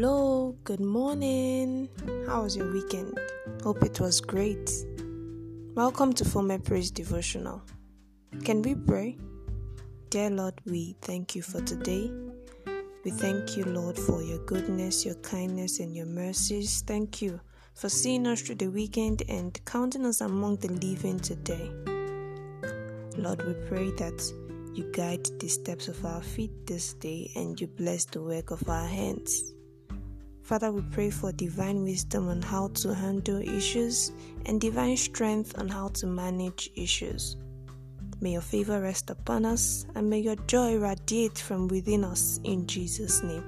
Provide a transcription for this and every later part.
Hello, good morning. How was your weekend? Hope it was great. Welcome to Former Praise Devotional. Can we pray? Dear Lord, we thank you for today. We thank you, Lord, for your goodness, your kindness, and your mercies. Thank you for seeing us through the weekend and counting us among the living today. Lord, we pray that you guide the steps of our feet this day and you bless the work of our hands. Father, we pray for divine wisdom on how to handle issues and divine strength on how to manage issues. May your favor rest upon us and may your joy radiate from within us in Jesus' name.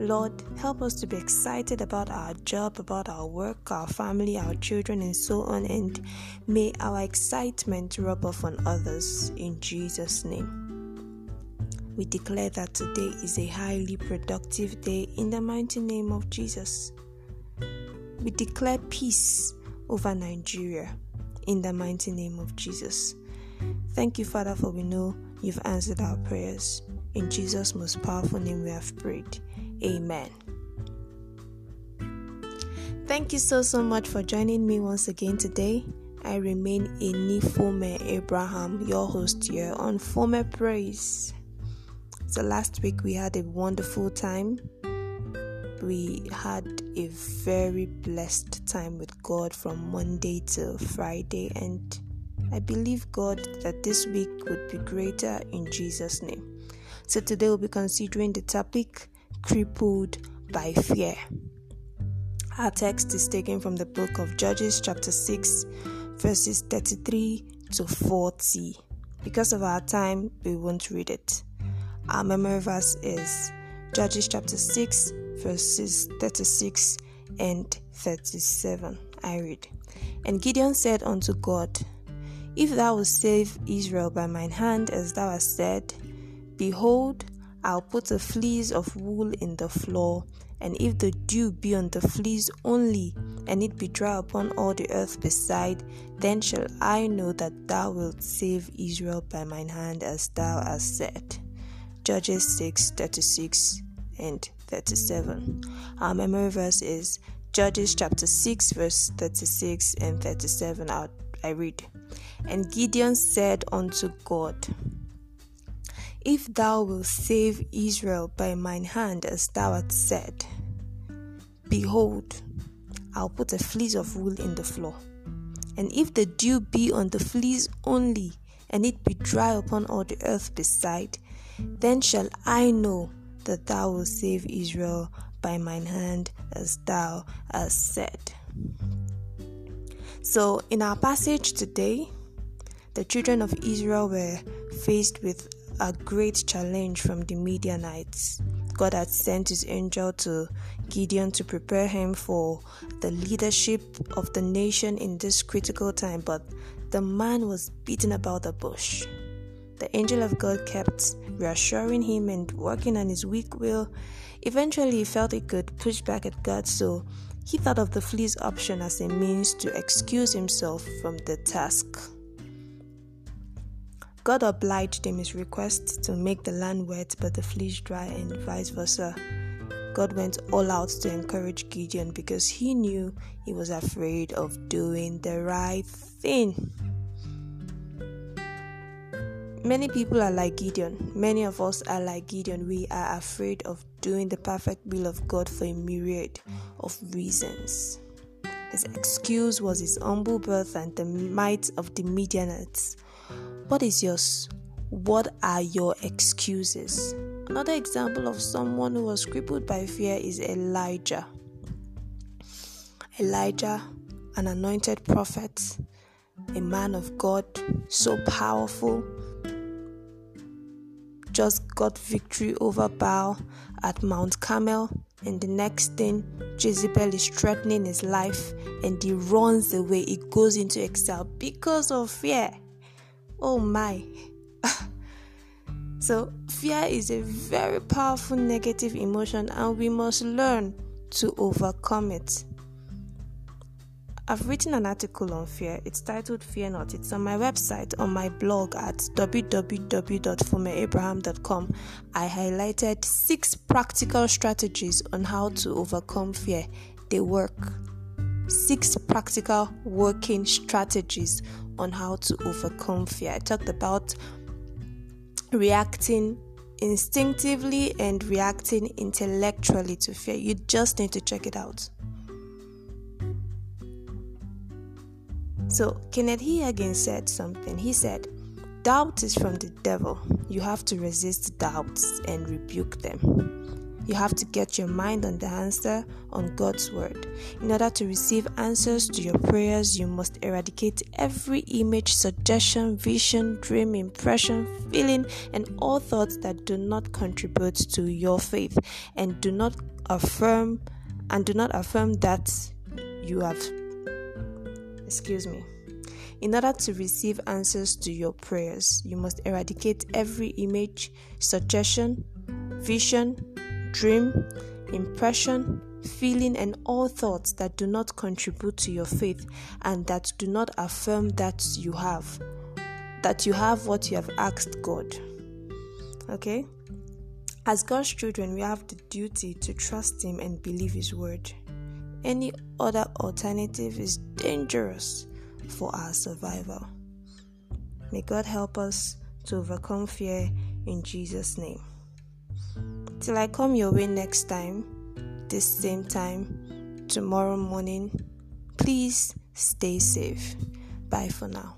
Lord, help us to be excited about our job, about our work, our family, our children, and so on. And may our excitement rub off on others in Jesus' name. We declare that today is a highly productive day in the mighty name of Jesus. We declare peace over Nigeria in the mighty name of Jesus. Thank you, Father, for we know you've answered our prayers. In Jesus' most powerful name, we have prayed. Amen. Thank you so so much for joining me once again today. I remain Enifome Abraham, your host here on Former Praise. So last week we had a wonderful time. We had a very blessed time with God from Monday to Friday, and I believe God that this week would be greater in Jesus' name. So today we'll be considering the topic crippled by fear. Our text is taken from the book of Judges, chapter 6, verses 33 to 40. Because of our time, we won't read it. Our memory verse is Judges chapter 6, verses 36 and 37. I read. And Gideon said unto God, If thou wilt save Israel by mine hand, as thou hast said, behold, I'll put a fleece of wool in the floor, and if the dew be on the fleece only, and it be dry upon all the earth beside, then shall I know that thou wilt save Israel by mine hand, as thou hast said. Judges 6 36 and 37. Our memory verse is Judges chapter 6, verse 36 and 37. I, I read. And Gideon said unto God, if thou wilt save Israel by mine hand, as thou hast said, behold, I'll put a fleece of wool in the floor. And if the dew be on the fleece only, and it be dry upon all the earth beside, then shall I know that thou wilt save Israel by mine hand, as thou hast said. So, in our passage today, the children of Israel were faced with a great challenge from the Midianites. God had sent his angel to Gideon to prepare him for the leadership of the nation in this critical time, but the man was beaten about the bush. The angel of God kept reassuring him and working on his weak will. Eventually, he felt he could push back at God, so he thought of the fleece option as a means to excuse himself from the task. God obliged him his request to make the land wet but the fleece dry, and vice versa. God went all out to encourage Gideon because he knew he was afraid of doing the right thing. Many people are like Gideon. Many of us are like Gideon. We are afraid of doing the perfect will of God for a myriad of reasons. His excuse was his humble birth and the might of the Midianites. What is yours? What are your excuses? Another example of someone who was crippled by fear is Elijah. Elijah, an anointed prophet, a man of God, so powerful, just got victory over Baal at Mount Carmel. And the next thing, Jezebel is threatening his life, and he runs away. He goes into exile because of fear. Oh my. so, fear is a very powerful negative emotion, and we must learn to overcome it. I've written an article on fear. It's titled Fear Not. It's on my website, on my blog at www.fumeabraham.com. I highlighted six practical strategies on how to overcome fear. They work. Six practical working strategies on how to overcome fear. I talked about reacting instinctively and reacting intellectually to fear. You just need to check it out. So, Kenneth Hagin said something. He said, Doubt is from the devil. You have to resist doubts and rebuke them. You have to get your mind on the answer on God's word. In order to receive answers to your prayers, you must eradicate every image, suggestion, vision, dream, impression, feeling, and all thoughts that do not contribute to your faith and do not affirm and do not affirm that you have excuse me. In order to receive answers to your prayers, you must eradicate every image, suggestion, vision, dream, impression, feeling, and all thoughts that do not contribute to your faith and that do not affirm that you have that you have what you have asked God. Okay? As God's children, we have the duty to trust Him and believe His word. Any other alternative is dangerous for our survival. May God help us to overcome fear in Jesus' name. Till I come your way next time, this same time, tomorrow morning, please stay safe. Bye for now.